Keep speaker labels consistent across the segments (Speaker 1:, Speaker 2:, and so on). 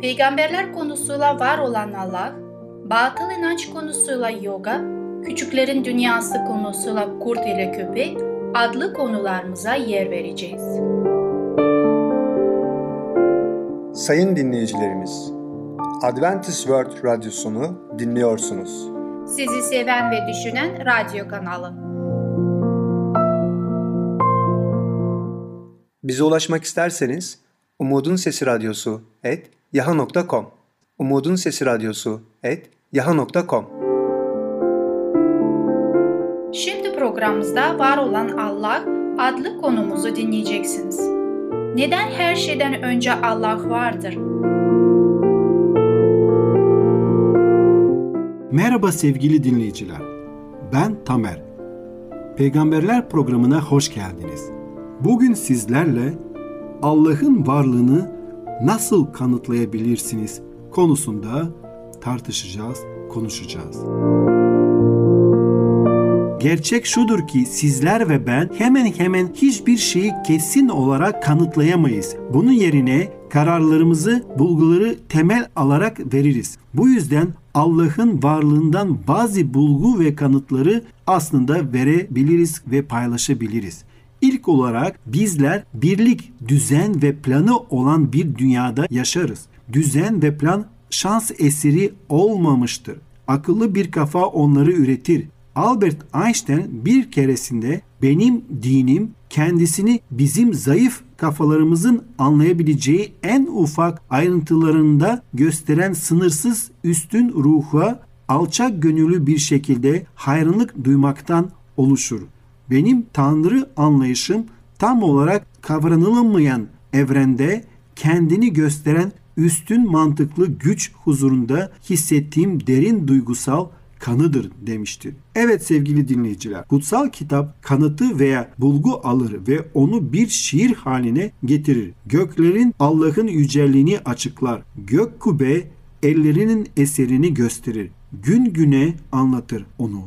Speaker 1: peygamberler konusuyla var olan Allah, batıl inanç konusuyla yoga, küçüklerin dünyası konusuyla kurt ile köpek adlı konularımıza yer vereceğiz.
Speaker 2: Sayın dinleyicilerimiz, Adventist World Radyosunu dinliyorsunuz.
Speaker 1: Sizi seven ve düşünen radyo kanalı.
Speaker 2: Bize ulaşmak isterseniz Umutun Sesi Radyosu et yaha.com Umutun Sesi Radyosu et yaha.com
Speaker 1: Şimdi programımızda var olan Allah adlı konumuzu dinleyeceksiniz. Neden her şeyden önce Allah vardır?
Speaker 3: Merhaba sevgili dinleyiciler. Ben Tamer. Peygamberler programına hoş geldiniz. Bugün sizlerle Allah'ın varlığını nasıl kanıtlayabilirsiniz konusunda tartışacağız, konuşacağız. Gerçek şudur ki sizler ve ben hemen hemen hiçbir şeyi kesin olarak kanıtlayamayız. Bunun yerine kararlarımızı, bulguları temel alarak veririz. Bu yüzden Allah'ın varlığından bazı bulgu ve kanıtları aslında verebiliriz ve paylaşabiliriz. İlk olarak bizler birlik, düzen ve planı olan bir dünyada yaşarız. Düzen ve plan şans eseri olmamıştır. Akıllı bir kafa onları üretir. Albert Einstein bir keresinde benim dinim kendisini bizim zayıf kafalarımızın anlayabileceği en ufak ayrıntılarında gösteren sınırsız üstün ruha alçak gönüllü bir şekilde hayranlık duymaktan oluşur. Benim Tanrı anlayışım tam olarak kavranılamayan evrende kendini gösteren üstün mantıklı güç huzurunda hissettiğim derin duygusal kanıdır demiştir. Evet sevgili dinleyiciler, kutsal kitap kanıtı veya bulgu alır ve onu bir şiir haline getirir. Göklerin Allah'ın yücelliğini açıklar. Gök kubbe ellerinin eserini gösterir. Gün güne anlatır onu.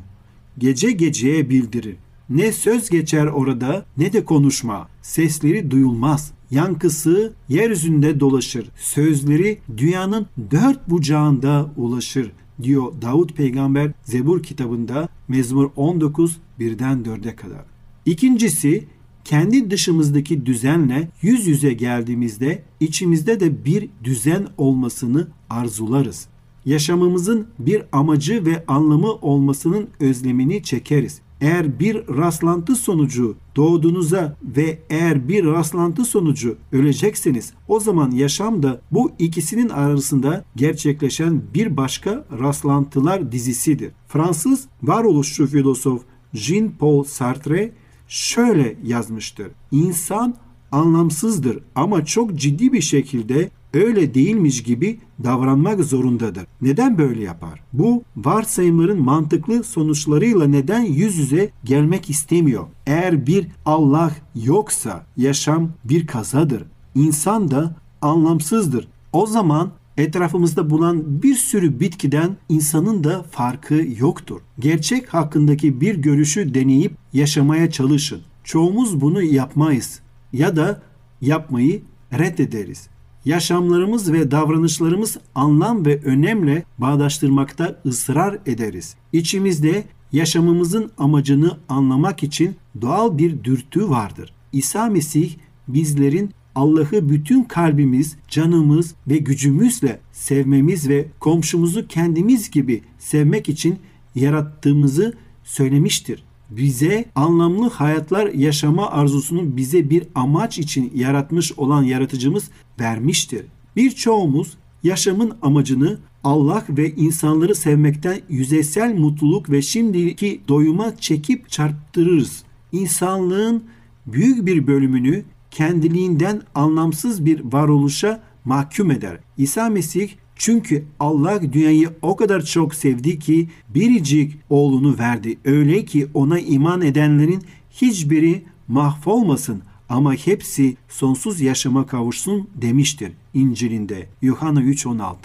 Speaker 3: Gece geceye bildirir. Ne söz geçer orada ne de konuşma. Sesleri duyulmaz. Yankısı yeryüzünde dolaşır. Sözleri dünyanın dört bucağında ulaşır diyor Davut peygamber Zebur kitabında Mezmur 19 birden 4'e kadar. İkincisi kendi dışımızdaki düzenle yüz yüze geldiğimizde içimizde de bir düzen olmasını arzularız. Yaşamımızın bir amacı ve anlamı olmasının özlemini çekeriz. Eğer bir rastlantı sonucu doğduğunuza ve eğer bir rastlantı sonucu ölecekseniz o zaman yaşam da bu ikisinin arasında gerçekleşen bir başka rastlantılar dizisidir. Fransız varoluşçu filozof Jean-Paul Sartre şöyle yazmıştır. İnsan anlamsızdır ama çok ciddi bir şekilde öyle değilmiş gibi davranmak zorundadır. Neden böyle yapar? Bu varsayımların mantıklı sonuçlarıyla neden yüz yüze gelmek istemiyor? Eğer bir Allah yoksa yaşam bir kazadır. İnsan da anlamsızdır. O zaman etrafımızda bulunan bir sürü bitkiden insanın da farkı yoktur. Gerçek hakkındaki bir görüşü deneyip yaşamaya çalışın. Çoğumuz bunu yapmayız ya da yapmayı reddederiz yaşamlarımız ve davranışlarımız anlam ve önemle bağdaştırmakta ısrar ederiz. İçimizde yaşamımızın amacını anlamak için doğal bir dürtü vardır. İsa Mesih bizlerin Allah'ı bütün kalbimiz, canımız ve gücümüzle sevmemiz ve komşumuzu kendimiz gibi sevmek için yarattığımızı söylemiştir bize anlamlı hayatlar yaşama arzusunu bize bir amaç için yaratmış olan yaratıcımız vermiştir. Birçoğumuz yaşamın amacını Allah ve insanları sevmekten yüzeysel mutluluk ve şimdiki doyuma çekip çarptırırız. İnsanlığın büyük bir bölümünü kendiliğinden anlamsız bir varoluşa mahkum eder. İsa Mesih Çünkü Allah dünyayı o kadar çok sevdi ki biricik oğlunu verdi. Öyle ki ona iman edenlerin hiçbiri mahvolmasın ama hepsi sonsuz yaşama kavuşsun demiştir İncil'inde Yuhanna 3.16.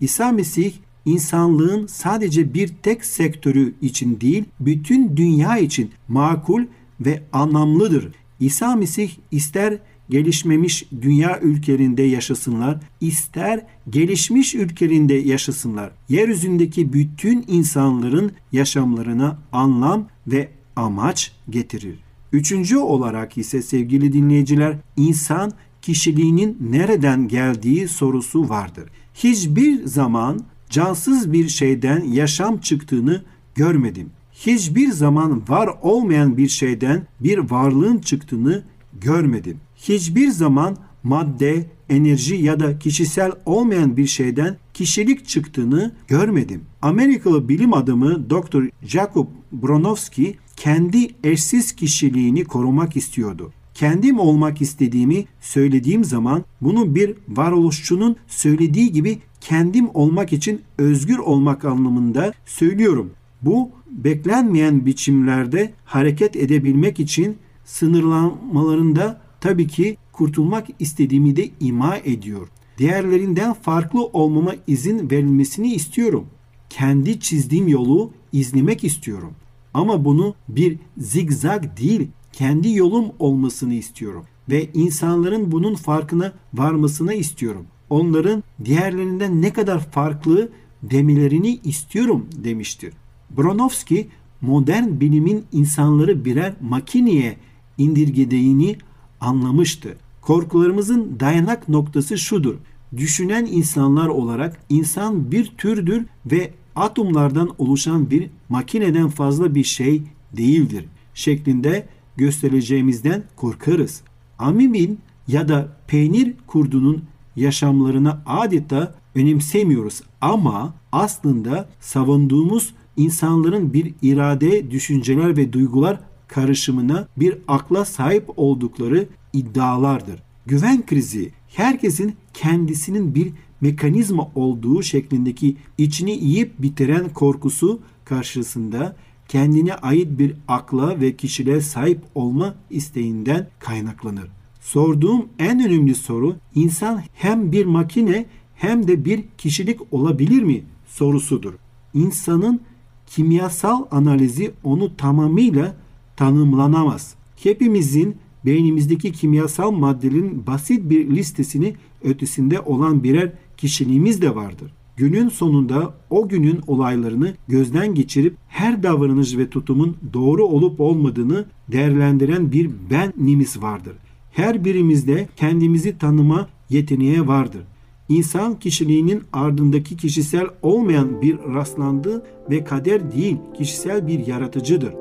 Speaker 3: İsa Mesih insanlığın sadece bir tek sektörü için değil, bütün dünya için makul ve anlamlıdır. İsa Mesih ister gelişmemiş dünya ülkelerinde yaşasınlar, ister gelişmiş ülkelerinde yaşasınlar. Yeryüzündeki bütün insanların yaşamlarına anlam ve amaç getirir. Üçüncü olarak ise sevgili dinleyiciler, insan kişiliğinin nereden geldiği sorusu vardır. Hiçbir zaman cansız bir şeyden yaşam çıktığını görmedim. Hiçbir zaman var olmayan bir şeyden bir varlığın çıktığını görmedim. Hiçbir zaman madde, enerji ya da kişisel olmayan bir şeyden kişilik çıktığını görmedim. Amerikalı bilim adamı Dr. Jacob Bronowski kendi eşsiz kişiliğini korumak istiyordu. Kendim olmak istediğimi söylediğim zaman bunu bir varoluşçunun söylediği gibi kendim olmak için özgür olmak anlamında söylüyorum. Bu beklenmeyen biçimlerde hareket edebilmek için sınırlamalarında tabii ki kurtulmak istediğimi de ima ediyor. Diğerlerinden farklı olmama izin verilmesini istiyorum. Kendi çizdiğim yolu izlemek istiyorum. Ama bunu bir zigzag değil, kendi yolum olmasını istiyorum ve insanların bunun farkına varmasını istiyorum. Onların diğerlerinden ne kadar farklı demelerini istiyorum demiştir. Bronowski modern bilimin insanları birer makineye indirgediğini anlamıştı. Korkularımızın dayanak noktası şudur. Düşünen insanlar olarak insan bir türdür ve atomlardan oluşan bir makineden fazla bir şey değildir şeklinde göstereceğimizden korkarız. Amibin ya da peynir kurdunun yaşamlarını adeta önemsemiyoruz ama aslında savunduğumuz insanların bir irade, düşünceler ve duygular karışımına bir akla sahip oldukları iddialardır. Güven krizi herkesin kendisinin bir mekanizma olduğu şeklindeki içini yiyip bitiren korkusu karşısında kendine ait bir akla ve kişiliğe sahip olma isteğinden kaynaklanır. Sorduğum en önemli soru insan hem bir makine hem de bir kişilik olabilir mi sorusudur. İnsanın kimyasal analizi onu tamamıyla tanımlanamaz. Hepimizin beynimizdeki kimyasal maddelerin basit bir listesini ötesinde olan birer kişiliğimiz de vardır. Günün sonunda o günün olaylarını gözden geçirip her davranış ve tutumun doğru olup olmadığını değerlendiren bir benimiz vardır. Her birimizde kendimizi tanıma yeteneği vardır. İnsan kişiliğinin ardındaki kişisel olmayan bir rastlandığı ve kader değil, kişisel bir yaratıcıdır.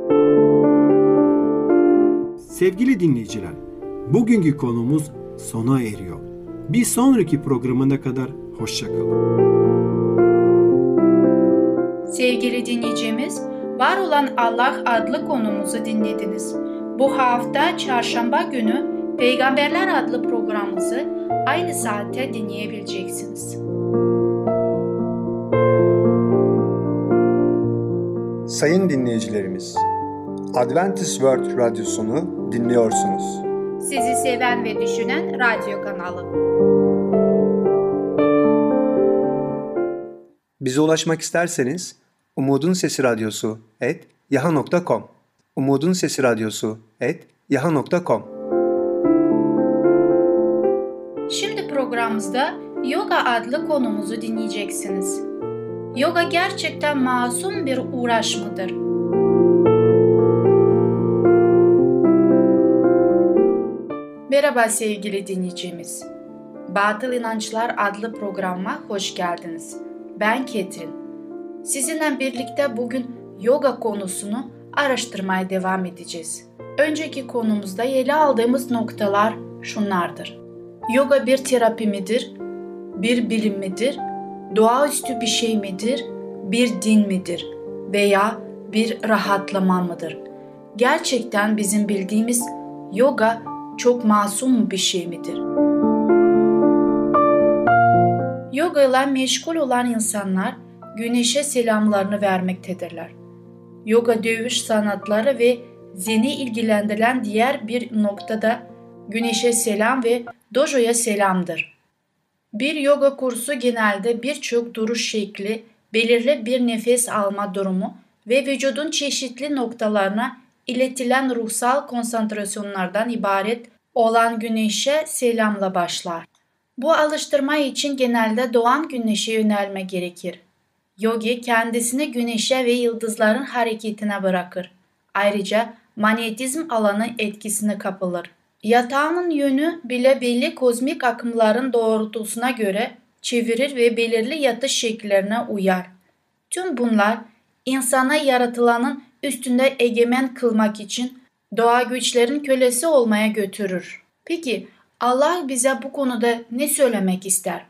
Speaker 3: Sevgili dinleyiciler, bugünkü konumuz sona eriyor. Bir sonraki programına kadar hoşçakalın.
Speaker 1: Sevgili dinleyicimiz, Var olan Allah adlı konumuzu dinlediniz. Bu hafta çarşamba günü Peygamberler adlı programımızı aynı saatte dinleyebileceksiniz.
Speaker 2: Sayın dinleyicilerimiz, Adventist World Radyosunu dinliyorsunuz.
Speaker 1: Sizi seven ve düşünen radyo kanalı.
Speaker 2: Bize ulaşmak isterseniz Umutun Sesi Radyosu et yaha.com Umutun Sesi Radyosu et yaha.com
Speaker 1: Şimdi programımızda yoga adlı konumuzu dinleyeceksiniz. Yoga gerçekten masum bir uğraş mıdır? Merhaba sevgili dinleyicimiz. Batıl İnançlar adlı programa hoş geldiniz. Ben Ketrin. Sizinle birlikte bugün yoga konusunu araştırmaya devam edeceğiz. Önceki konumuzda ele aldığımız noktalar şunlardır. Yoga bir terapi midir? Bir bilim midir? Doğaüstü bir şey midir? Bir din midir? Veya bir rahatlama mıdır? Gerçekten bizim bildiğimiz yoga çok masum bir şey midir? Yoga ile meşgul olan insanlar güneşe selamlarını vermektedirler. Yoga dövüş sanatları ve zeni ilgilendiren diğer bir noktada güneşe selam ve dojoya selamdır. Bir yoga kursu genelde birçok duruş şekli, belirli bir nefes alma durumu ve vücudun çeşitli noktalarına iletilen ruhsal konsantrasyonlardan ibaret olan güneşe selamla başlar. Bu alıştırma için genelde doğan güneşe yönelme gerekir. Yogi kendisini güneşe ve yıldızların hareketine bırakır. Ayrıca manyetizm alanı etkisine kapılır. Yatağının yönü bile belli kozmik akımların doğrultusuna göre çevirir ve belirli yatış şekillerine uyar. Tüm bunlar insana yaratılanın üstünde egemen kılmak için doğa güçlerin kölesi olmaya götürür. Peki Allah bize bu konuda ne söylemek ister?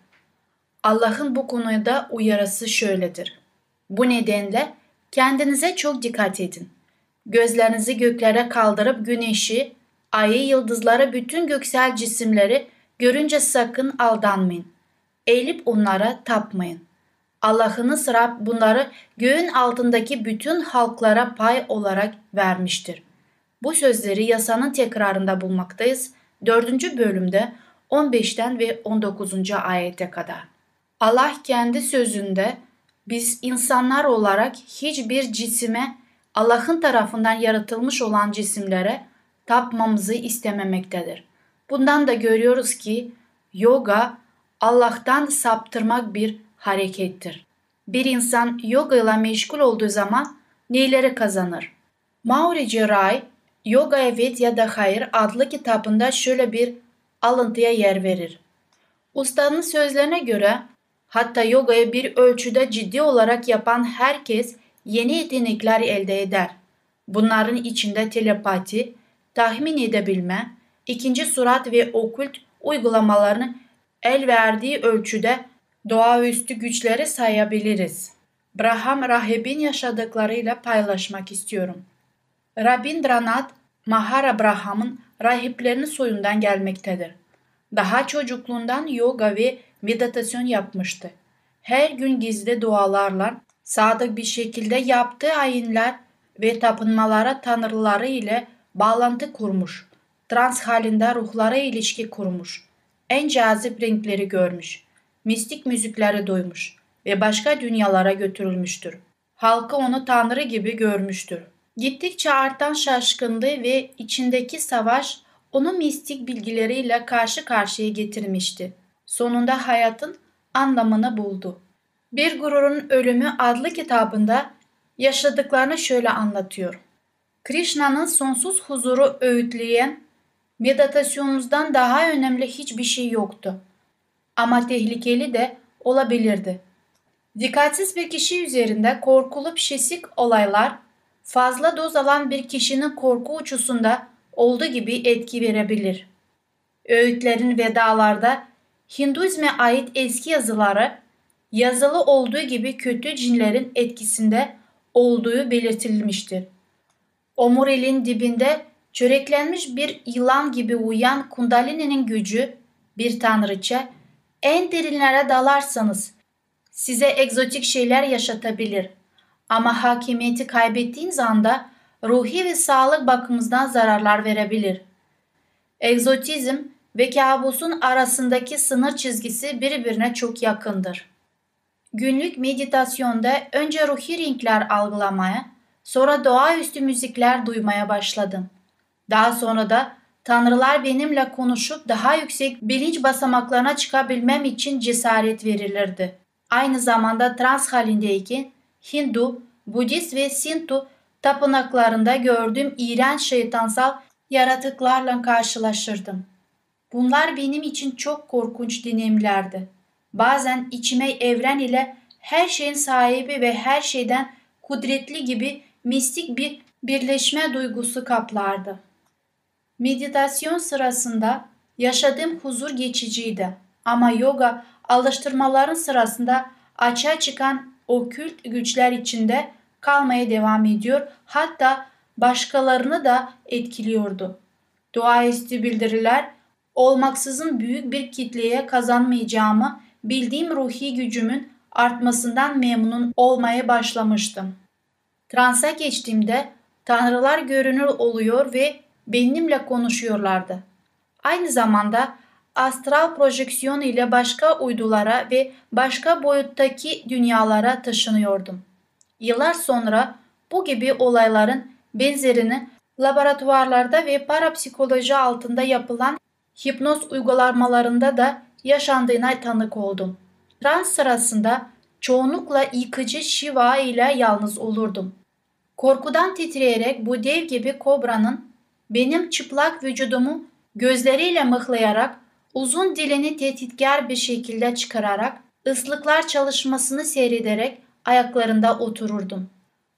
Speaker 1: Allah'ın bu konuda uyarısı şöyledir. Bu nedenle kendinize çok dikkat edin. Gözlerinizi göklere kaldırıp güneşi, ayı, yıldızları, bütün göksel cisimleri görünce sakın aldanmayın. Eğilip onlara tapmayın. Allah'ınız Rab bunları göğün altındaki bütün halklara pay olarak vermiştir. Bu sözleri yasanın tekrarında bulmaktayız. 4. bölümde 15'ten ve 19. ayete kadar. Allah kendi sözünde biz insanlar olarak hiçbir cisime Allah'ın tarafından yaratılmış olan cisimlere tapmamızı istememektedir. Bundan da görüyoruz ki yoga Allah'tan saptırmak bir harekettir. Bir insan yoga ile meşgul olduğu zaman neleri kazanır? Maurice Ray, Yoga Evet ya da Hayır adlı kitabında şöyle bir alıntıya yer verir. Ustanın sözlerine göre hatta yogayı bir ölçüde ciddi olarak yapan herkes yeni yetenekler elde eder. Bunların içinde telepati, tahmin edebilme, ikinci surat ve okült uygulamalarını el verdiği ölçüde doğaüstü güçleri sayabiliriz. Braham rahibin yaşadıklarıyla paylaşmak istiyorum. Rabindranath Mahara Braham'ın rahiplerinin soyundan gelmektedir. Daha çocukluğundan yoga ve meditasyon yapmıştı. Her gün gizli dualarla sadık bir şekilde yaptığı ayinler ve tapınmalara tanrıları ile bağlantı kurmuş. Trans halinde ruhlara ilişki kurmuş. En cazip renkleri görmüş. Mistik müzikleri duymuş ve başka dünyalara götürülmüştür. Halkı onu tanrı gibi görmüştür. Gittikçe artan şaşkınlığı ve içindeki savaş onu mistik bilgileriyle karşı karşıya getirmişti. Sonunda hayatın anlamını buldu. Bir Gururun Ölümü adlı kitabında yaşadıklarını şöyle anlatıyor. Krishna'nın sonsuz huzuru öğütleyen meditasyonumuzdan daha önemli hiçbir şey yoktu. Ama tehlikeli de olabilirdi. Dikkatsiz bir kişi üzerinde korkulu pşisik olaylar fazla doz alan bir kişinin korku uçusunda olduğu gibi etki verebilir. Öğütlerin vedalarda Hinduizme ait eski yazıları yazılı olduğu gibi kötü cinlerin etkisinde olduğu belirtilmiştir. Omuriliğin dibinde çöreklenmiş bir yılan gibi uyan kundalini'nin gücü bir tanrıça en derinlere dalarsanız size egzotik şeyler yaşatabilir. Ama hakimiyeti kaybettiğiniz anda ruhi ve sağlık bakımından zararlar verebilir. Egzotizm ve kabusun arasındaki sınır çizgisi birbirine çok yakındır. Günlük meditasyonda önce ruhi renkler algılamaya, sonra doğaüstü müzikler duymaya başladım. Daha sonra da tanrılar benimle konuşup daha yüksek bilinç basamaklarına çıkabilmem için cesaret verilirdi. Aynı zamanda trans halindeyken Hindu, Budist ve Sintu tapınaklarında gördüğüm iğrenç şeytansal yaratıklarla karşılaşırdım. Bunlar benim için çok korkunç deneyimlerdi. Bazen içime evren ile her şeyin sahibi ve her şeyden kudretli gibi mistik bir birleşme duygusu kaplardı. Meditasyon sırasında yaşadığım huzur geçiciydi ama yoga alıştırmaların sırasında açığa çıkan okült güçler içinde kalmaya devam ediyor hatta başkalarını da etkiliyordu. Doğaüstü bildiriler olmaksızın büyük bir kitleye kazanmayacağımı bildiğim ruhi gücümün artmasından memnun olmaya başlamıştım. Transa geçtiğimde tanrılar görünür oluyor ve benimle konuşuyorlardı. Aynı zamanda astral projeksiyon ile başka uydulara ve başka boyuttaki dünyalara taşınıyordum. Yıllar sonra bu gibi olayların benzerini laboratuvarlarda ve parapsikoloji altında yapılan hipnoz uygulamalarında da yaşandığına tanık oldum. Trans sırasında çoğunlukla yıkıcı şiva ile yalnız olurdum. Korkudan titreyerek bu dev gibi kobranın benim çıplak vücudumu gözleriyle mıhlayarak uzun dilini tehditkar bir şekilde çıkararak ıslıklar çalışmasını seyrederek ayaklarında otururdum.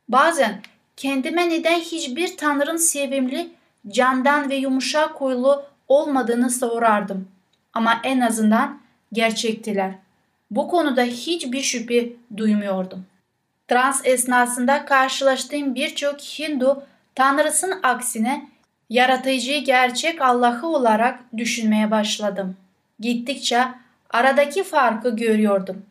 Speaker 1: Bazen kendime neden hiçbir tanrının sevimli, candan ve yumuşak huylu olmadığını sorardım. Ama en azından gerçektiler. Bu konuda hiçbir şüphe duymuyordum. Trans esnasında karşılaştığım birçok Hindu tanrısının aksine yaratıcıyı gerçek Allah'ı olarak düşünmeye başladım. Gittikçe aradaki farkı görüyordum.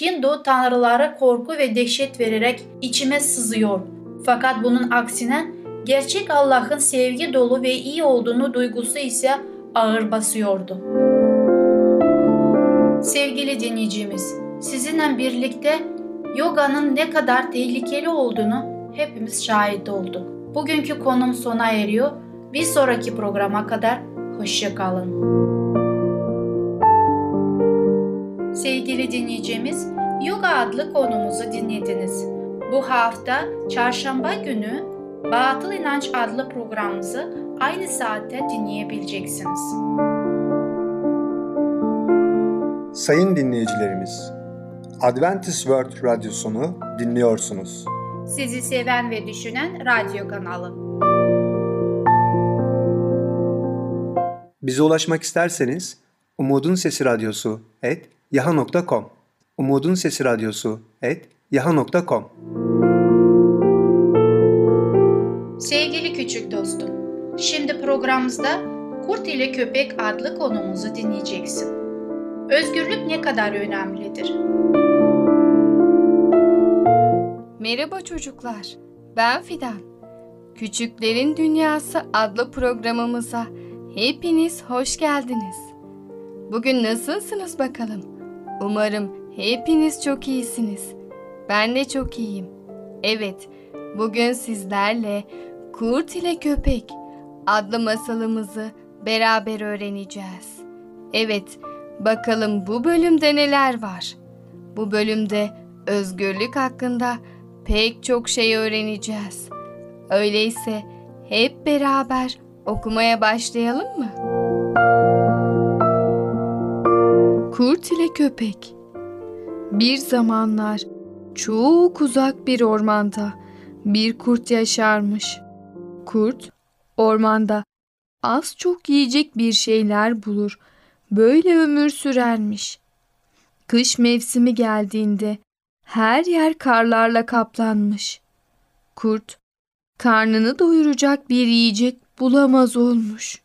Speaker 1: Hindu tanrılara korku ve dehşet vererek içime sızıyor. Fakat bunun aksine gerçek Allah'ın sevgi dolu ve iyi olduğunu duygusu ise ağır basıyordu. Sevgili dinleyicimiz, sizinle birlikte yoganın ne kadar tehlikeli olduğunu hepimiz şahit olduk. Bugünkü konum sona eriyor. Bir sonraki programa kadar hoşçakalın. Sevgili dinleyicimiz, Yoga adlı konumuzu dinlediniz. Bu hafta çarşamba günü Batıl İnanç adlı programımızı aynı saatte dinleyebileceksiniz.
Speaker 2: Sayın dinleyicilerimiz, Adventist World Radyosunu dinliyorsunuz.
Speaker 1: Sizi seven ve düşünen radyo kanalı.
Speaker 2: Bize ulaşmak isterseniz Umutun Sesi Radyosu et yaha.com Umutun Sesi Radyosu et yaha.com
Speaker 1: Sevgili küçük dostum, şimdi programımızda Kurt ile Köpek adlı konumuzu dinleyeceksin. Özgürlük ne kadar önemlidir?
Speaker 4: Merhaba çocuklar, ben Fidan. Küçüklerin Dünyası adlı programımıza hepiniz hoş geldiniz. Bugün nasılsınız bakalım? Umarım hepiniz çok iyisiniz. Ben de çok iyiyim. Evet, bugün sizlerle Kurt ile Köpek adlı masalımızı beraber öğreneceğiz. Evet, bakalım bu bölümde neler var? Bu bölümde özgürlük hakkında pek çok şey öğreneceğiz. Öyleyse hep beraber okumaya başlayalım mı? Kurt ile Köpek Bir zamanlar çok uzak bir ormanda bir kurt yaşarmış. Kurt ormanda az çok yiyecek bir şeyler bulur. Böyle ömür sürermiş. Kış mevsimi geldiğinde her yer karlarla kaplanmış. Kurt karnını doyuracak bir yiyecek bulamaz olmuş.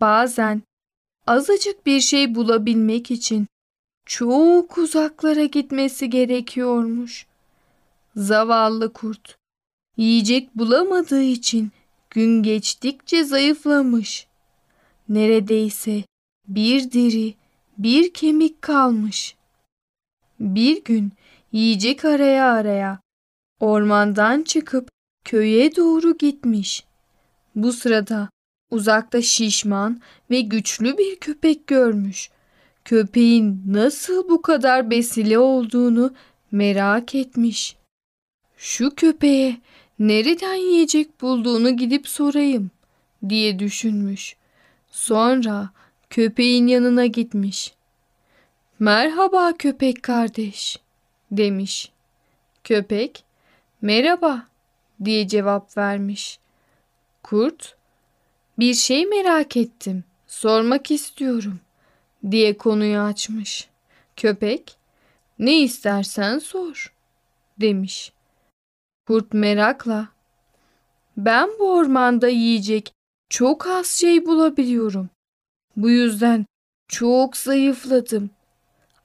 Speaker 4: Bazen azıcık bir şey bulabilmek için çok uzaklara gitmesi gerekiyormuş. Zavallı kurt yiyecek bulamadığı için gün geçtikçe zayıflamış. Neredeyse bir diri, bir kemik kalmış. Bir gün yiyecek araya araya ormandan çıkıp köye doğru gitmiş. Bu sırada uzakta şişman ve güçlü bir köpek görmüş. Köpeğin nasıl bu kadar besili olduğunu merak etmiş. Şu köpeğe nereden yiyecek bulduğunu gidip sorayım diye düşünmüş. Sonra köpeğin yanına gitmiş. Merhaba köpek kardeş demiş. Köpek merhaba diye cevap vermiş. Kurt bir şey merak ettim sormak istiyorum diye konuyu açmış. Köpek ne istersen sor demiş. Kurt merakla ben bu ormanda yiyecek çok az şey bulabiliyorum. Bu yüzden çok zayıfladım.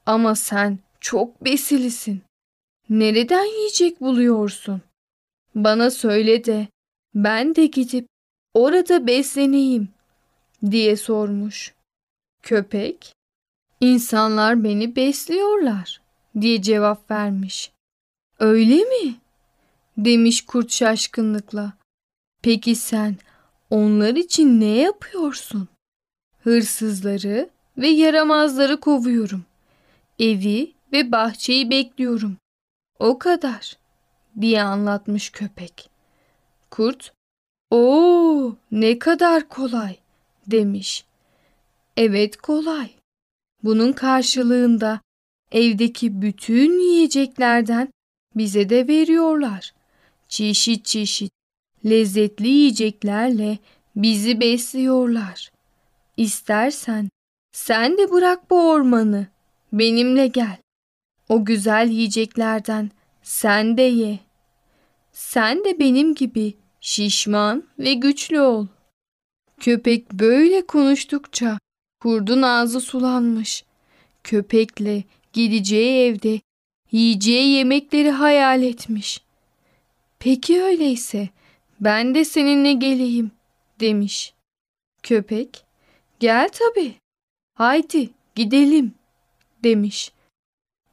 Speaker 4: Ama sen çok besilisin. Nereden yiyecek buluyorsun? Bana söyle de ben de gidip orada besleneyim diye sormuş. Köpek, insanlar beni besliyorlar diye cevap vermiş. Öyle mi? demiş kurt şaşkınlıkla. Peki sen onlar için ne yapıyorsun? Hırsızları ve yaramazları kovuyorum. Evi ve bahçeyi bekliyorum. O kadar diye anlatmış köpek. Kurt, "Oo, ne kadar kolay." demiş. Evet kolay. Bunun karşılığında evdeki bütün yiyeceklerden bize de veriyorlar. Çeşit çeşit lezzetli yiyeceklerle bizi besliyorlar. İstersen sen de bırak bu ormanı. Benimle gel. O güzel yiyeceklerden sen de ye. Sen de benim gibi şişman ve güçlü ol. Köpek böyle konuştukça kurdun ağzı sulanmış. Köpekle gideceği evde yiyeceği yemekleri hayal etmiş. Peki öyleyse ben de seninle geleyim demiş. Köpek gel tabii. Haydi gidelim demiş.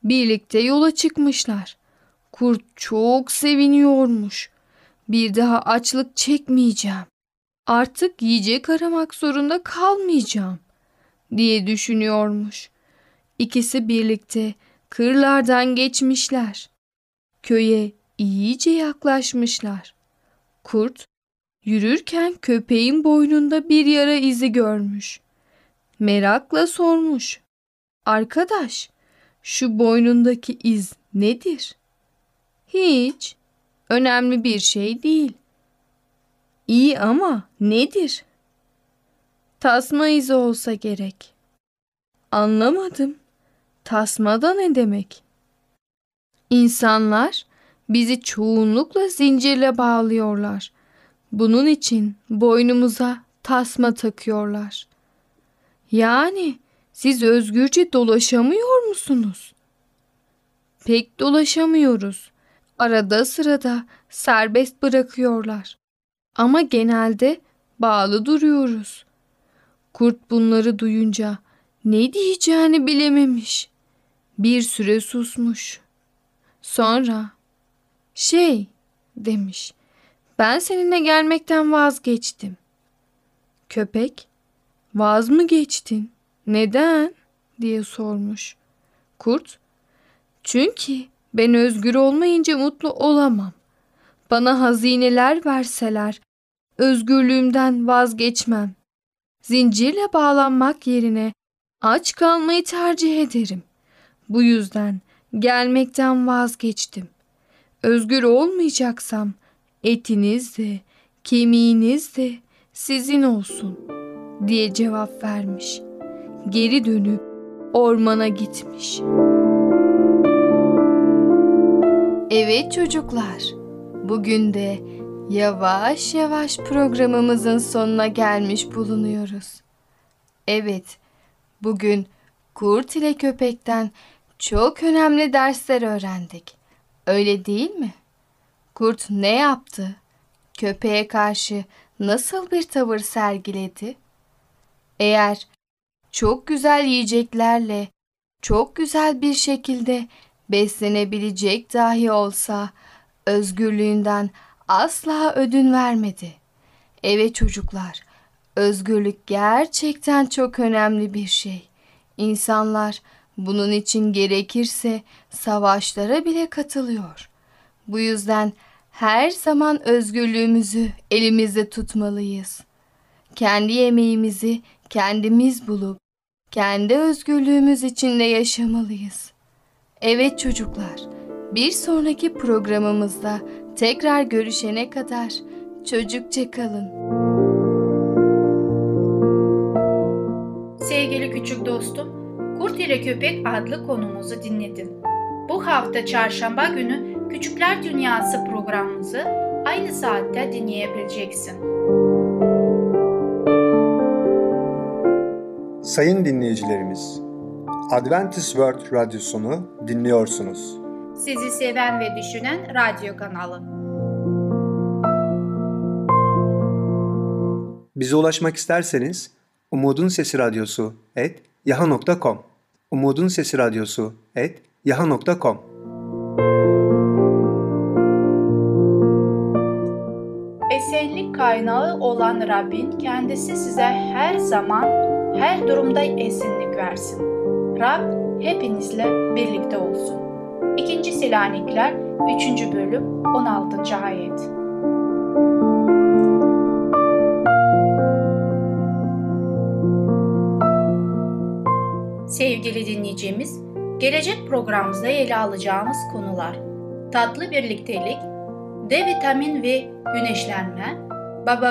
Speaker 4: Birlikte yola çıkmışlar. Kurt çok seviniyormuş. Bir daha açlık çekmeyeceğim. Artık yiyecek aramak zorunda kalmayacağım diye düşünüyormuş. İkisi birlikte kırlardan geçmişler. Köye iyice yaklaşmışlar. Kurt yürürken köpeğin boynunda bir yara izi görmüş. Merakla sormuş. Arkadaş, şu boynundaki iz nedir? Hiç. Önemli bir şey değil. İyi ama nedir? Tasma izi olsa gerek. Anlamadım. Tasma da ne demek? İnsanlar bizi çoğunlukla zincirle bağlıyorlar. Bunun için boynumuza tasma takıyorlar. Yani siz özgürce dolaşamıyor musunuz? Pek dolaşamıyoruz. Arada sırada serbest bırakıyorlar. Ama genelde bağlı duruyoruz. Kurt bunları duyunca ne diyeceğini bilememiş. Bir süre susmuş. Sonra şey demiş. Ben seninle gelmekten vazgeçtim. Köpek vaz mı geçtin? Neden? diye sormuş. Kurt çünkü ben özgür olmayınca mutlu olamam. Bana hazineler verseler özgürlüğümden vazgeçmem. Zincirle bağlanmak yerine aç kalmayı tercih ederim. Bu yüzden gelmekten vazgeçtim. Özgür olmayacaksam etiniz de kemiğiniz de sizin olsun diye cevap vermiş. Geri dönüp ormana gitmiş. Evet çocuklar. Bugün de yavaş yavaş programımızın sonuna gelmiş bulunuyoruz. Evet, bugün kurt ile köpekten çok önemli dersler öğrendik. Öyle değil mi? Kurt ne yaptı? Köpeğe karşı nasıl bir tavır sergiledi? Eğer çok güzel yiyeceklerle çok güzel bir şekilde beslenebilecek dahi olsa özgürlüğünden asla ödün vermedi. Evet çocuklar, özgürlük gerçekten çok önemli bir şey. İnsanlar bunun için gerekirse savaşlara bile katılıyor. Bu yüzden her zaman özgürlüğümüzü elimizde tutmalıyız. Kendi yemeğimizi kendimiz bulup kendi özgürlüğümüz içinde yaşamalıyız. Evet çocuklar, bir sonraki programımızda tekrar görüşene kadar çocukça kalın.
Speaker 1: Sevgili küçük dostum, Kurt ile Köpek adlı konumuzu dinledin. Bu hafta çarşamba günü Küçükler Dünyası programımızı aynı saatte dinleyebileceksin.
Speaker 2: Sayın dinleyicilerimiz, Adventist World Radyosunu dinliyorsunuz.
Speaker 1: Sizi seven ve düşünen radyo kanalı.
Speaker 2: Bize ulaşmak isterseniz Umutun Sesi Radyosu et yaha.com Umutun Sesi Radyosu et yaha.com
Speaker 1: Esenlik kaynağı olan Rabbin kendisi size her zaman, her durumda esinlik versin. Rab hepinizle birlikte olsun. 2. Selanikler 3. bölüm 16. ayet. Sevgili dinleyicimiz, gelecek programımızda ele alacağımız konular tatlı birliktelik, D vitamin ve güneşlenme, baba